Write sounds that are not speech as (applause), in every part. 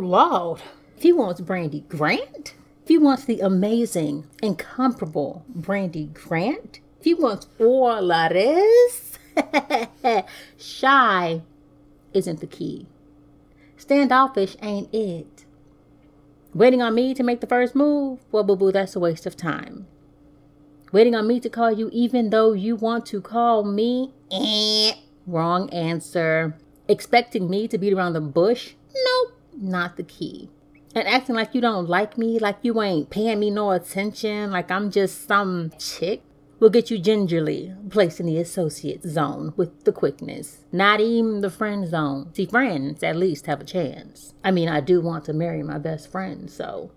Lord. If he wants Brandy Grant, if he wants the amazing, incomparable Brandy Grant, if he wants this, (laughs) shy isn't the key. Standoffish ain't it. Waiting on me to make the first move? Well, boo boo, that's a waste of time. Waiting on me to call you even though you want to call me? Eh. Wrong answer. Expecting me to beat around the bush? Not the key. And acting like you don't like me, like you ain't paying me no attention, like I'm just some chick, will get you gingerly placed in the associate zone with the quickness. Not even the friend zone. See, friends at least have a chance. I mean, I do want to marry my best friend, so.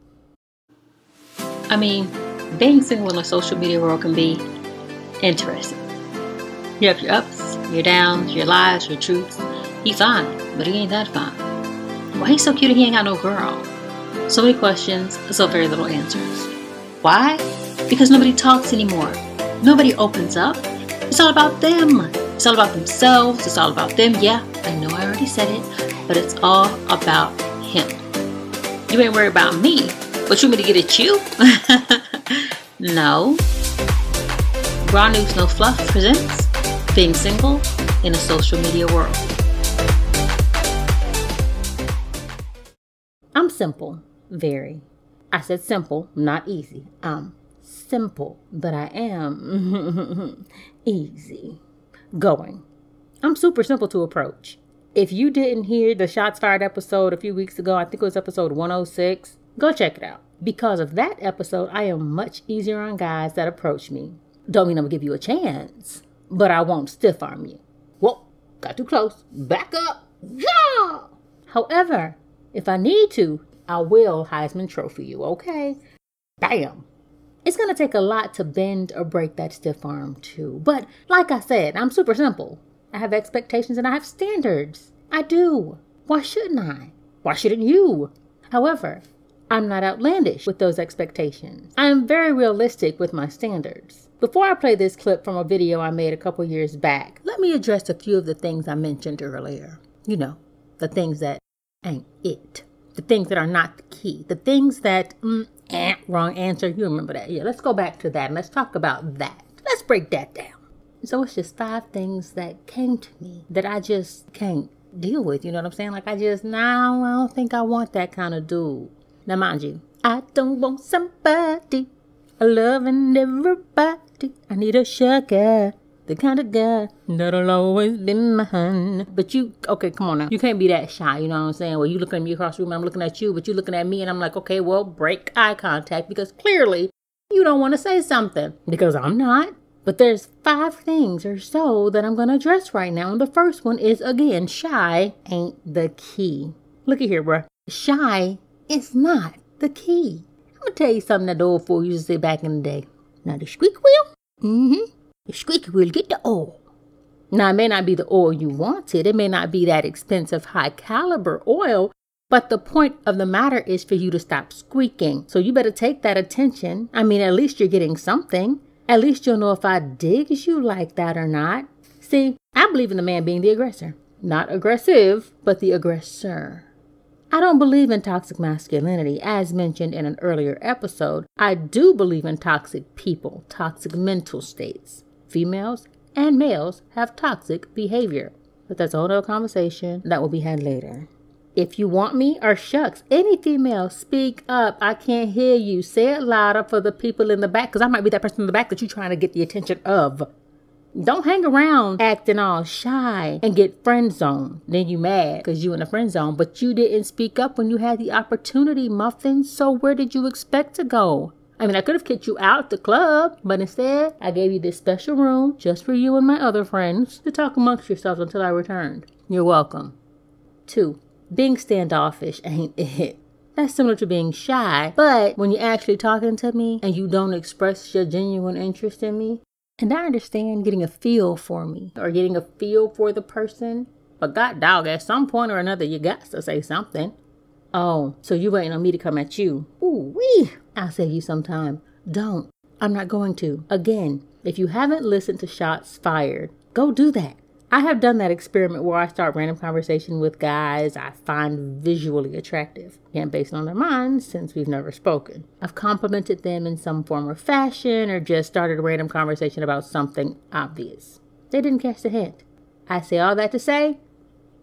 I mean, being single in a social media world can be interesting. You have your ups, your downs, your lies, your truths. He fine, but he ain't that fine. Why he so cute he ain't got no girl? So many questions, so very little answers. Why? Because nobody talks anymore. Nobody opens up. It's all about them. It's all about themselves. It's all about them. Yeah, I know I already said it, but it's all about him. You ain't worried about me, but you want me to get at you? (laughs) no. Raw News No Fluff presents Being Single in a Social Media World. I'm simple, very. I said simple, not easy. I'm simple, but I am (laughs) easy going. I'm super simple to approach. If you didn't hear the Shots Fired episode a few weeks ago, I think it was episode 106, go check it out. Because of that episode, I am much easier on guys that approach me. Don't mean I'm gonna give you a chance, but I won't stiff arm you. Whoa, got too close. Back up. Yeah! However, if I need to, I will Heisman Trophy you, okay? Bam! It's gonna take a lot to bend or break that stiff arm, too. But like I said, I'm super simple. I have expectations and I have standards. I do. Why shouldn't I? Why shouldn't you? However, I'm not outlandish with those expectations. I am very realistic with my standards. Before I play this clip from a video I made a couple years back, let me address a few of the things I mentioned earlier. You know, the things that ain't it. The things that are not the key. The things that, mm, eh, wrong answer. You remember that. Yeah, let's go back to that and let's talk about that. Let's break that down. So it's just five things that came to me that I just can't deal with. You know what I'm saying? Like I just, now I don't think I want that kind of dude. Now, mind you, I don't want somebody loving everybody. I need a sugar, the kind of guy that'll always be mine. But you, okay, come on now. You can't be that shy, you know what I'm saying? Well, you looking at me across the room, I'm looking at you, but you looking at me, and I'm like, okay, well, break eye contact because clearly you don't want to say something because I'm not. But there's five things or so that I'm going to address right now. And the first one is again, shy ain't the key. Look at here, bruh. Shy is not the key. I'm going to tell you something that the old fool used to say back in the day. Now, the squeak wheel? Mm hmm. The squeaky wheel get the oil. Now, it may not be the oil you wanted. It may not be that expensive, high caliber oil. But the point of the matter is for you to stop squeaking. So you better take that attention. I mean, at least you're getting something. At least you'll know if I digs you like that or not. See, I believe in the man being the aggressor. Not aggressive, but the aggressor. I don't believe in toxic masculinity, as mentioned in an earlier episode. I do believe in toxic people, toxic mental states. Females and males have toxic behavior. But that's a whole other conversation that will be had later. If you want me, or shucks, any female, speak up. I can't hear you. Say it louder for the people in the back, because I might be that person in the back that you're trying to get the attention of. Don't hang around acting all shy and get friend zoned. Then you mad because you in the friend zone, but you didn't speak up when you had the opportunity, Muffin. So where did you expect to go? I mean, I could have kicked you out the club, but instead, I gave you this special room just for you and my other friends to talk amongst yourselves until I returned. You're welcome. Two, being standoffish ain't (laughs) it. That's similar to being shy, but when you're actually talking to me and you don't express your genuine interest in me, and I understand getting a feel for me or getting a feel for the person, but god dog, at some point or another, you got to say something. Oh, so you waiting on me to come at you? Ooh wee! I'll save you some time. Don't. I'm not going to. Again, if you haven't listened to Shots Fired, go do that. I have done that experiment where I start random conversation with guys I find visually attractive. and based on their minds since we've never spoken. I've complimented them in some form or fashion or just started a random conversation about something obvious. They didn't catch the hint. I say all that to say,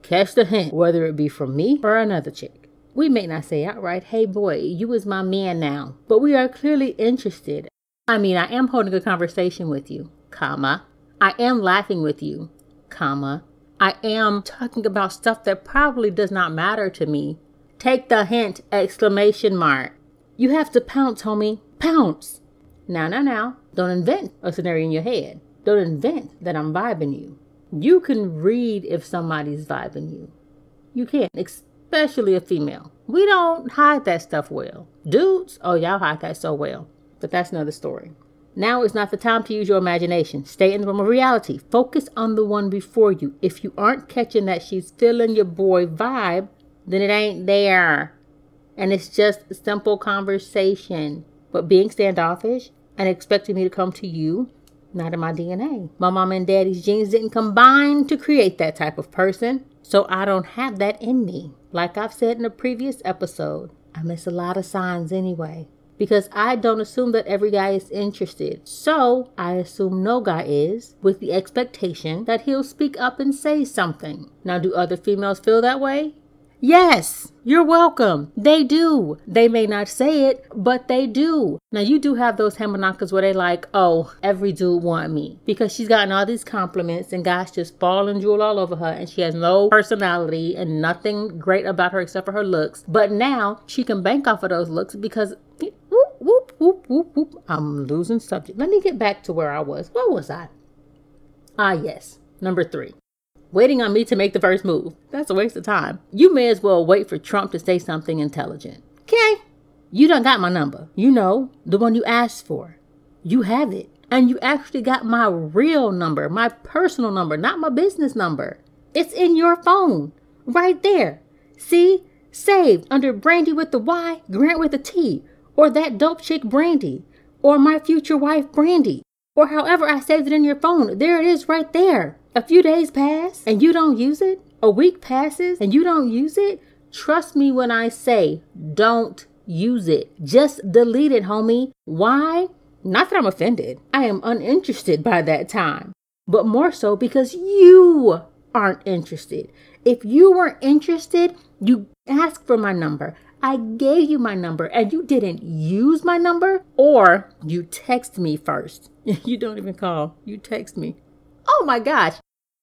catch the hint, whether it be from me or another chick. We may not say outright, hey boy, you is my man now, but we are clearly interested. I mean, I am holding a conversation with you, comma. I am laughing with you, comma. I am talking about stuff that probably does not matter to me. Take the hint, exclamation mark. You have to pounce, homie. Pounce. Now, now, now. Don't invent a scenario in your head. Don't invent that I'm vibing you. You can read if somebody's vibing you. You can, especially a female. We don't hide that stuff well. Dudes, oh, y'all hide that so well. But that's another story. Now is not the time to use your imagination. Stay in the realm of reality. Focus on the one before you. If you aren't catching that she's feeling your boy vibe, then it ain't there. And it's just simple conversation. But being standoffish and expecting me to come to you, not in my DNA. My mom and daddy's genes didn't combine to create that type of person. So I don't have that in me. Like I've said in a previous episode, I miss a lot of signs anyway because I don't assume that every guy is interested. So I assume no guy is, with the expectation that he'll speak up and say something. Now, do other females feel that way? Yes, you're welcome. They do. They may not say it, but they do. Now you do have those hamanakas where they like, oh, every dude want me because she's gotten all these compliments and guys just fall and drool all over her and she has no personality and nothing great about her except for her looks. But now she can bank off of those looks because whoop whoop whoop whoop whoop. I'm losing subject. Let me get back to where I was. Where was I? Ah, yes. Number three waiting on me to make the first move. That's a waste of time. You may as well wait for Trump to say something intelligent. Okay? You done got my number. You know, the one you asked for. You have it. And you actually got my real number, my personal number, not my business number. It's in your phone. Right there. See? Saved under Brandy with the Y, Grant with the T, or that dope chick Brandy, or my future wife Brandy, or however I saved it in your phone. There it is right there. A few days pass and you don't use it. A week passes and you don't use it. Trust me when I say don't use it. Just delete it, homie. Why? Not that I'm offended. I am uninterested by that time, but more so because you aren't interested. If you weren't interested, you asked for my number. I gave you my number and you didn't use my number, or you text me first. (laughs) You don't even call, you text me. Oh my gosh,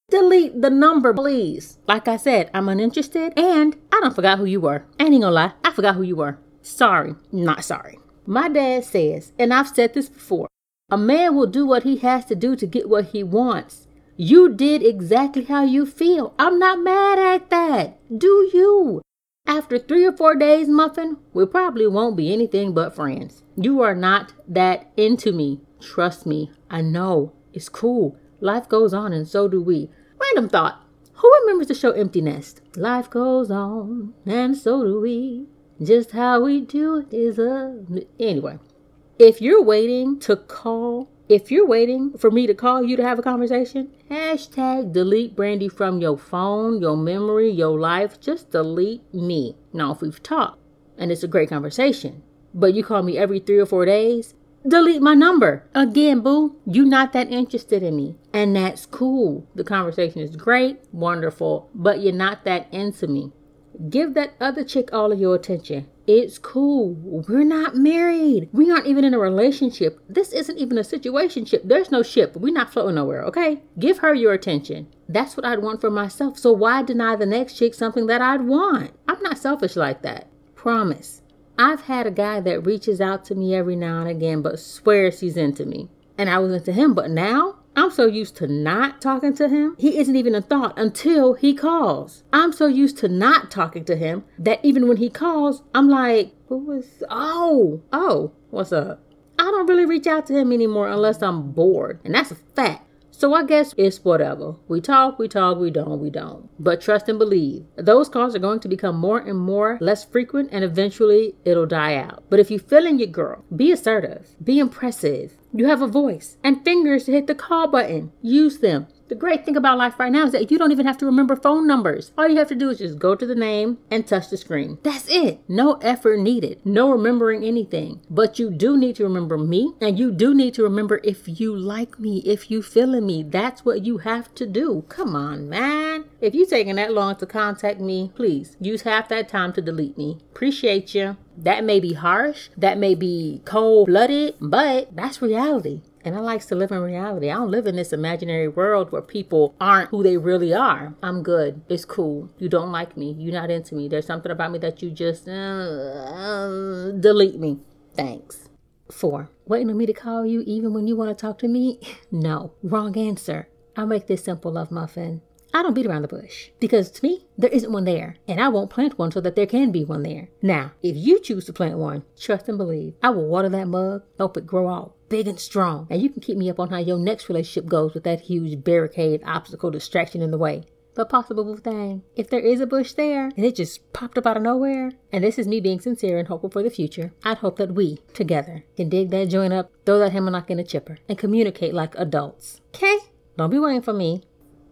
Delete the number, please. Like I said, I'm uninterested and I don't forgot who you were. I ain't gonna lie, I forgot who you were. Sorry, not sorry. My dad says, and I've said this before, a man will do what he has to do to get what he wants. You did exactly how you feel. I'm not mad at that. Do you? After three or four days, Muffin, we probably won't be anything but friends. You are not that into me. Trust me. I know. It's cool. Life goes on, and so do we. Random thought. Who remembers the show Empty Nest? Life goes on, and so do we. Just how we do it is a. Anyway, if you're waiting to call, if you're waiting for me to call you to have a conversation, hashtag delete Brandy from your phone, your memory, your life. Just delete me. Now, if we've talked and it's a great conversation, but you call me every three or four days, delete my number. Again, boo, you not that interested in me. And that's cool. The conversation is great, wonderful, but you're not that into me. Give that other chick all of your attention. It's cool. We're not married. We aren't even in a relationship. This isn't even a situationship. There's no ship. We're not floating nowhere, okay? Give her your attention. That's what I'd want for myself. So why deny the next chick something that I'd want? I'm not selfish like that. Promise. I've had a guy that reaches out to me every now and again, but swears he's into me. And I was into him, but now I'm so used to not talking to him, he isn't even a thought until he calls. I'm so used to not talking to him that even when he calls, I'm like, who is, oh, oh, what's up? I don't really reach out to him anymore unless I'm bored. And that's a fact. So I guess it's whatever. We talk, we talk, we don't, we don't. But trust and believe. Those calls are going to become more and more less frequent and eventually it'll die out. But if you feel in your girl, be assertive, be impressive. You have a voice and fingers to hit the call button. Use them. The great thing about life right now is that you don't even have to remember phone numbers. All you have to do is just go to the name and touch the screen. That's it. No effort needed. No remembering anything. But you do need to remember me and you do need to remember if you like me, if you feeling me. That's what you have to do. Come on, man. If you taking that long to contact me, please use half that time to delete me. Appreciate you. That may be harsh, that may be cold blooded, but that's reality. And I like to live in reality. I don't live in this imaginary world where people aren't who they really are. I'm good. It's cool. You don't like me. You're not into me. There's something about me that you just uh, delete me. Thanks. Four. Waiting on me to call you even when you want to talk to me? (laughs) No. Wrong answer. I'll make this simple, love muffin. I don't beat around the bush because to me, there isn't one there, and I won't plant one so that there can be one there. Now, if you choose to plant one, trust and believe, I will water that mug, help it grow out big and strong, and you can keep me up on how your next relationship goes with that huge barricade, obstacle, distraction in the way. But possible thing, if there is a bush there and it just popped up out of nowhere, and this is me being sincere and hopeful for the future, I'd hope that we, together, can dig that joint up, throw that hemlock in a chipper, and communicate like adults. Okay? Don't be waiting for me.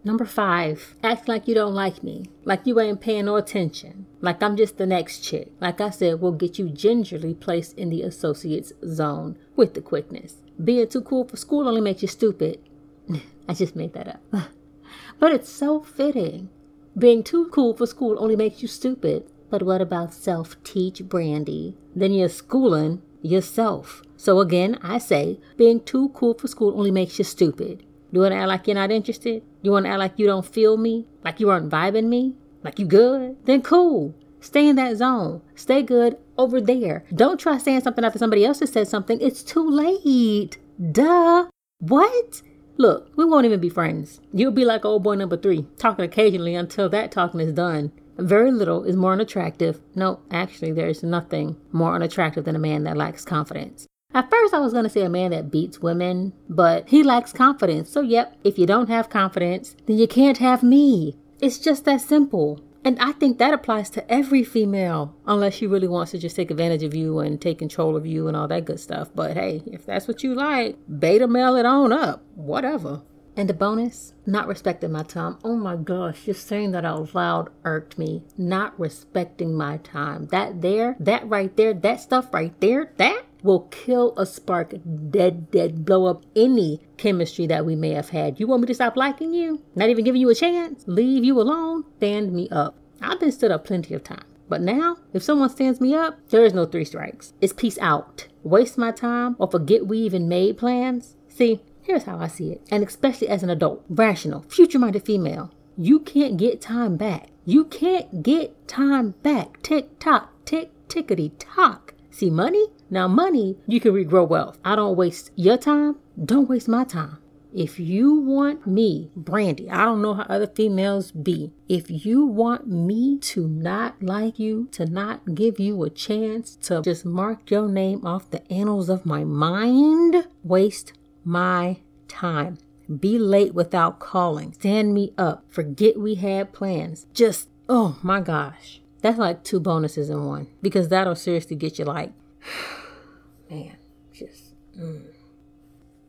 Number five, act like you don't like me, like you ain't paying no attention, like I'm just the next chick. Like I said, we'll get you gingerly placed in the associates zone with the quickness. Being too cool for school only makes you stupid. (laughs) I just made that up. (laughs) but it's so fitting. Being too cool for school only makes you stupid. But what about self teach, Brandy? Then you're schooling yourself. So again, I say, being too cool for school only makes you stupid. You want to act like you're not interested? You want to act like you don't feel me? Like you aren't vibing me? Like you good? Then cool. Stay in that zone. Stay good over there. Don't try saying something after somebody else has said something. It's too late. Duh. What? Look, we won't even be friends. You'll be like old boy number three, talking occasionally until that talking is done. Very little is more unattractive. No, actually, there's nothing more unattractive than a man that lacks confidence. At first, I was going to say a man that beats women, but he lacks confidence. So, yep, if you don't have confidence, then you can't have me. It's just that simple. And I think that applies to every female, unless she really wants to just take advantage of you and take control of you and all that good stuff. But hey, if that's what you like, beta male it on up, whatever. And the bonus, not respecting my time. Oh my gosh, just saying that out loud irked me. Not respecting my time. That there, that right there, that stuff right there, that will kill a spark dead, dead, blow up any chemistry that we may have had. You want me to stop liking you? Not even giving you a chance? Leave you alone? Stand me up. I've been stood up plenty of times. But now, if someone stands me up, there is no three strikes. It's peace out. Waste my time or forget we even made plans? See, Here's how I see it, and especially as an adult, rational, future minded female. You can't get time back. You can't get time back. Tick tock, tick tickety tock. See money? Now, money, you can regrow wealth. I don't waste your time. Don't waste my time. If you want me, Brandy, I don't know how other females be. If you want me to not like you, to not give you a chance to just mark your name off the annals of my mind, waste my time. Be late without calling. Stand me up. Forget we had plans. Just, oh my gosh. That's like two bonuses in one because that'll seriously get you like, (sighs) man, just. Mm.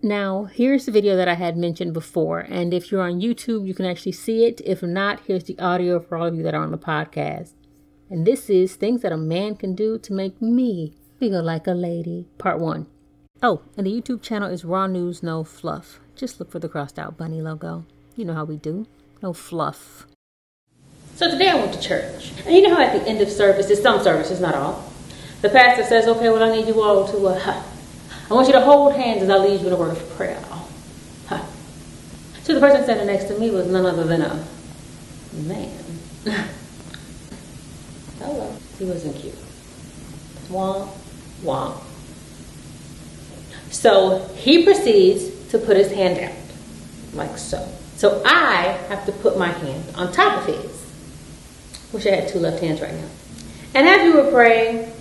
Now, here's the video that I had mentioned before, and if you're on YouTube, you can actually see it. If not, here's the audio for all of you that are on the podcast. And this is things that a man can do to make me feel like a lady, part one. Oh, and the YouTube channel is Raw News No Fluff. Just look for the crossed out bunny logo. You know how we do. No fluff. So today I went to church. And you know how at the end of services, some services, not all, the pastor says, okay, well, I need you all to, uh, (laughs) I want you to hold hands as I lead you in a word of prayer. (laughs) So the person standing next to me was none other than a man. (laughs) Hello. He wasn't cute. Wah, wah. So he proceeds to put his hand out, like so. So I have to put my hand on top of his. Wish I had two left hands right now. And as we were praying,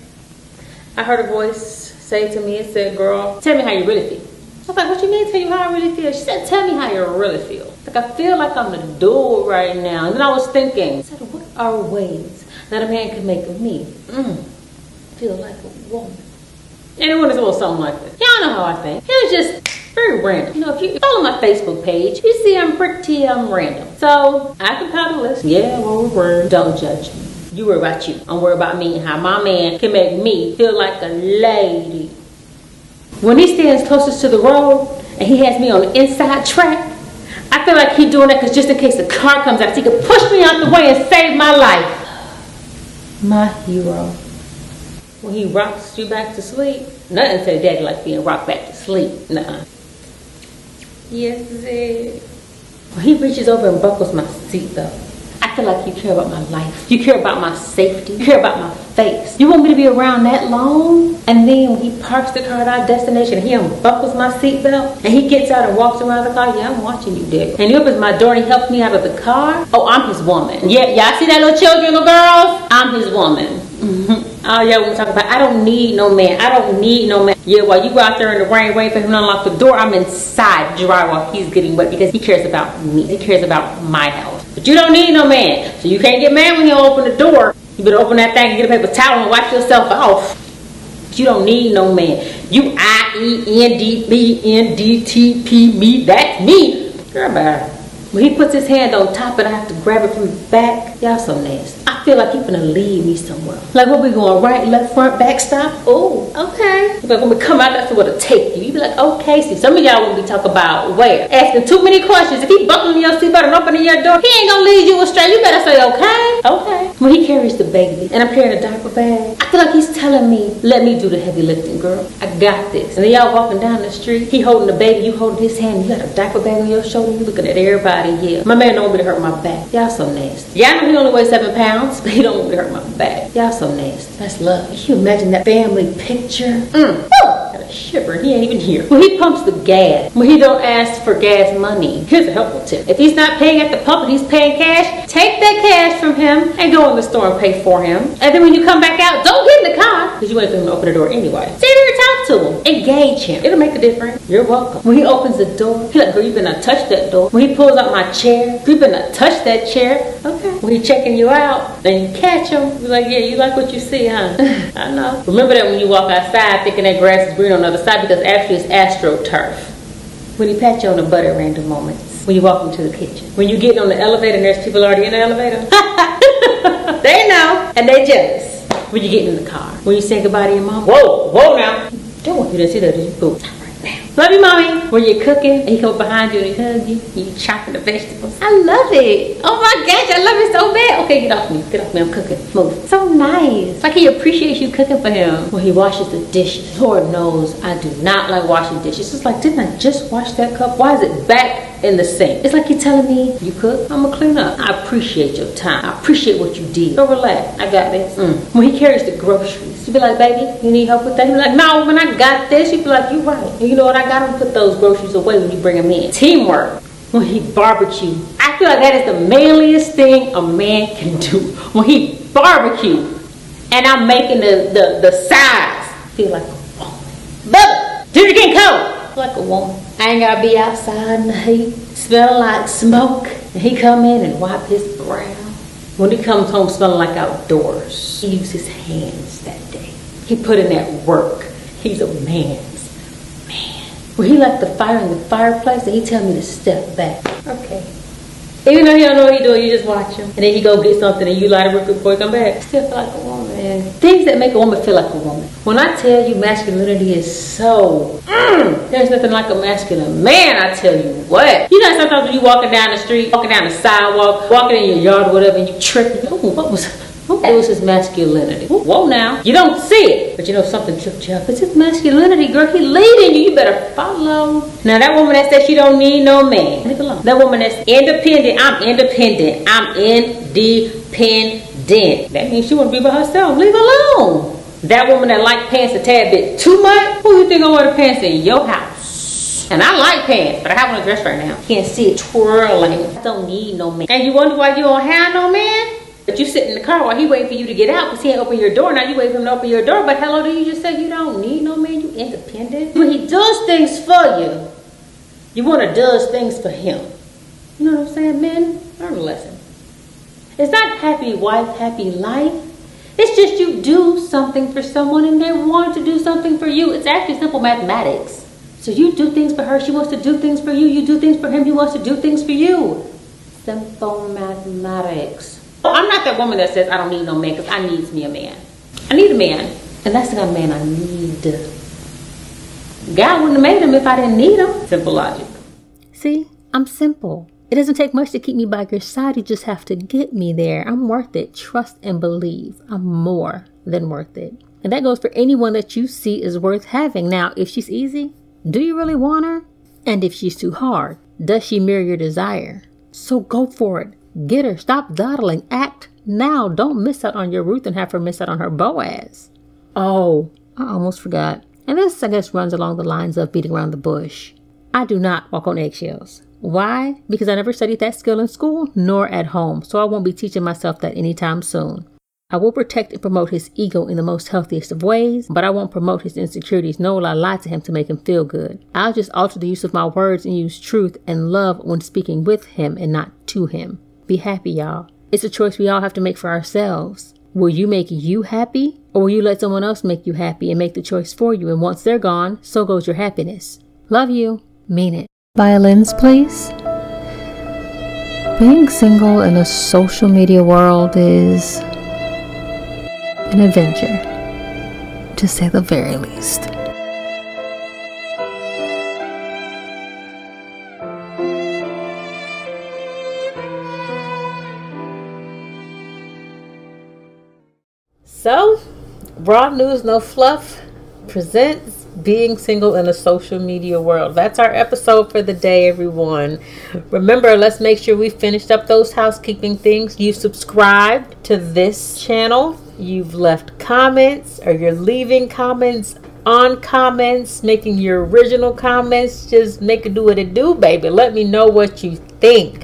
I heard a voice say to me, it said, girl, tell me how you really feel. I was like, what you mean tell you how I really feel? She said, tell me how you really feel. Like, I feel like I'm the dude right now. And then I was thinking, I said, what are ways that a man can make me mm, feel like a woman? And it went a little something like this. Y'all know how I think. It was just Very random. You know, if you follow my Facebook page, you see I'm pretty um random. So I compile a list. Yeah, well, we're Don't judge me. You worry about you. I'm worried about me and how my man can make me feel like a lady. When he stands closest to the road and he has me on the inside track, I feel like he's doing that because just in case the car comes out, he can push me out the way and save my life. My hero. When he rocks you back to sleep, nothing says daddy like being rocked back to sleep. Nuh-uh. Yes, it. When he reaches over and buckles my seatbelt. I feel like you care about my life. You care about my safety. You care about my face. You want me to be around that long? And then when he parks the car at our destination, he unbuckles my seatbelt and he gets out and walks around the car. Yeah, I'm watching you, Dick. And he opens my door and he helps me out of the car. Oh, I'm his woman. Yeah, y'all see that little children, little girls? I'm his woman. Mm-hmm. Oh yeah, we talk about I don't need no man. I don't need no man. Yeah, while you go out there in the rain waiting for him to unlock the door, I'm inside dry while he's getting wet because he cares about me. He cares about my health. But you don't need no man. So you can't get mad when you open the door. You better open that thing and get a paper towel and wipe yourself off. You don't need no man. You I E N D B N D T P me. That's me. Girl, bye. When he puts his hand on top and I have to grab it from the back, y'all so nasty. I feel like he's gonna lead me somewhere. Like what we going right, left, front, back, stop? Oh, okay. But when we come out, that's where to take you. You be like, okay, see, some of y'all will be talking about where. Asking too many questions. If he buckling your seatbelt and opening your door, he ain't gonna lead you astray. You better say, okay, okay. When he carries the baby and I'm carrying a diaper bag, I feel like he's telling me, let me do the heavy lifting, girl. I got this. And then y'all walking down the street, he holding the baby, you holding his hand, you got a diaper bag on your shoulder, you looking at everybody yeah. My man don't want me to hurt my back. Y'all so nasty. Yeah, I know he only weighs seven pounds, (laughs) but he don't want me to hurt my back. Y'all so nasty. That's love. Can you imagine that family picture? Mm. Shiver. He ain't even here. Well, he pumps the gas, Well, he don't ask for gas money, here's a helpful tip. If he's not paying at the pump and he's paying cash, take that cash from him and go in the store and pay for him. And then when you come back out, don't get in the car because you for him to open the door anyway. Stay there and talk to him. Engage him. It'll make a difference. You're welcome. When he opens the door, he like, girl, you better not touch that door. When he pulls out my chair, you better not touch that chair. Okay. When he checking you out, then you catch him. You're like, yeah, you like what you see, huh? (laughs) I know. Remember that when you walk outside thinking that grass is green on the side because actually it's astroturf. When he pat you on the butt at random moments. When you walk into the kitchen. When you get on the elevator and there's people already in the elevator. (laughs) they know and they jealous. When you get in the car. When you say goodbye to your mom. Whoa, whoa now. Don't want you didn't see that, did you? Boo. Love you, mommy. When you're cooking and he come behind you and he hugs you, you chopping the vegetables. I love it. Oh my gosh, I love it so bad. Okay, get off me. Get off me. I'm cooking. Move. So nice. Like he appreciates you cooking for him. When he washes the dishes. Lord knows I do not like washing dishes. It's like, didn't I just wash that cup? Why is it back in the sink? It's like you're telling me, you cook, I'm gonna clean up. I appreciate your time. I appreciate what you did. So relax. I got this. Mm. When he carries the groceries, you be like, baby, you need help with that? You be like, no, when I got this, you be like, you right. And you know what? I got to put those groceries away when you bring them in. Teamwork. When he barbecue, I feel like that is the manliest thing a man can do. When he barbecue, and I'm making the the, the sides feel like a woman. Bubba, do it again, come like a woman. I ain't gotta be outside in the heat, smelling like smoke. And he come in and wipe his brow. When he comes home smelling like outdoors, he uses his hands that day. He put in that work. He's a man's man. When he left the fire in the fireplace, and he tell me to step back. Okay. Even though he don't know what he doing, you just watch him. And then he go get something and you light it real quick before he come back. Still feel like a woman. Things that make a woman feel like a woman. When I tell you masculinity is so, mm, there's nothing like a masculine man, I tell you what. You know sometimes when you walking down the street, walking down the sidewalk, walking in your yard or whatever, and you tripping. Oh, what was it was his masculinity. Whoa now. You don't see it. But you know something tripped you up. It's his masculinity, girl. He leading you. You better follow. Now that woman that said she don't need no man. Leave alone. That woman that's independent. I'm independent. I'm independent. That means she want to be by herself. Leave alone. That woman that like pants a tad bit too much. Who you think I wear the pants in your house? And I like pants, but I have on a dress right now. Can't see it twirling. I don't need no man. And you wonder why you don't have no man? But you sit in the car while he waiting for you to get out because he ain't open your door. Now you waiting for him to open your door. But hello, do you just say you don't need no man? You independent. When he does things for you, you want to does things for him. You know what I'm saying, men? Learn a lesson. It's not happy wife, happy life. It's just you do something for someone and they want to do something for you. It's actually simple mathematics. So you do things for her, she wants to do things for you. You do things for him, he wants to do things for you. Simple mathematics. I'm not that woman that says I don't need no man because I need me a man. I need a man. And that's the kind of man I need. God wouldn't have made him if I didn't need him. Simple logic. See, I'm simple. It doesn't take much to keep me by your side. You just have to get me there. I'm worth it. Trust and believe. I'm more than worth it. And that goes for anyone that you see is worth having. Now, if she's easy, do you really want her? And if she's too hard, does she mirror your desire? So go for it. Get her. Stop dawdling. Act now. Don't miss out on your Ruth and have her miss out on her Boaz. Oh, I almost forgot. And this, I guess, runs along the lines of beating around the bush. I do not walk on eggshells. Why? Because I never studied that skill in school nor at home, so I won't be teaching myself that anytime soon. I will protect and promote his ego in the most healthiest of ways, but I won't promote his insecurities, nor will I lie to him to make him feel good. I'll just alter the use of my words and use truth and love when speaking with him and not to him. Be happy, y'all. It's a choice we all have to make for ourselves. Will you make you happy, or will you let someone else make you happy and make the choice for you? And once they're gone, so goes your happiness. Love you. Mean it. Violins, please. Being single in a social media world is an adventure, to say the very least. So, Raw News No Fluff presents Being Single in a Social Media World. That's our episode for the day, everyone. Remember, let's make sure we finished up those housekeeping things. You subscribed to this channel, you've left comments, or you're leaving comments on comments, making your original comments. Just make it do what it do, baby. Let me know what you think.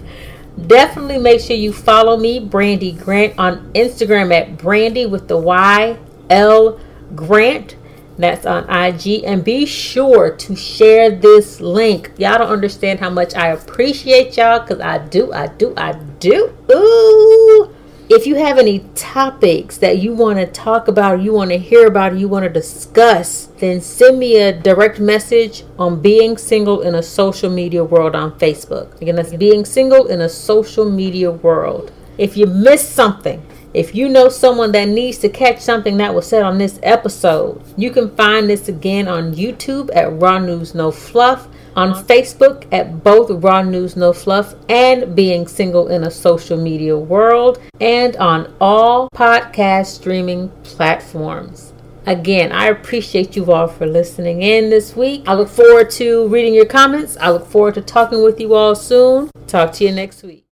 Definitely make sure you follow me, Brandy Grant, on Instagram at Brandy with the Y L Grant. That's on IG. And be sure to share this link. Y'all don't understand how much I appreciate y'all because I do, I do, I do. Ooh. If you have any topics that you want to talk about, you want to hear about, you want to discuss, then send me a direct message on being single in a social media world on Facebook. Again, that's being single in a social media world. If you missed something, if you know someone that needs to catch something that was said on this episode, you can find this again on YouTube at Raw News No Fluff on Facebook at both Raw News No Fluff and Being Single in a Social Media World, and on all podcast streaming platforms. Again, I appreciate you all for listening in this week. I look forward to reading your comments. I look forward to talking with you all soon. Talk to you next week.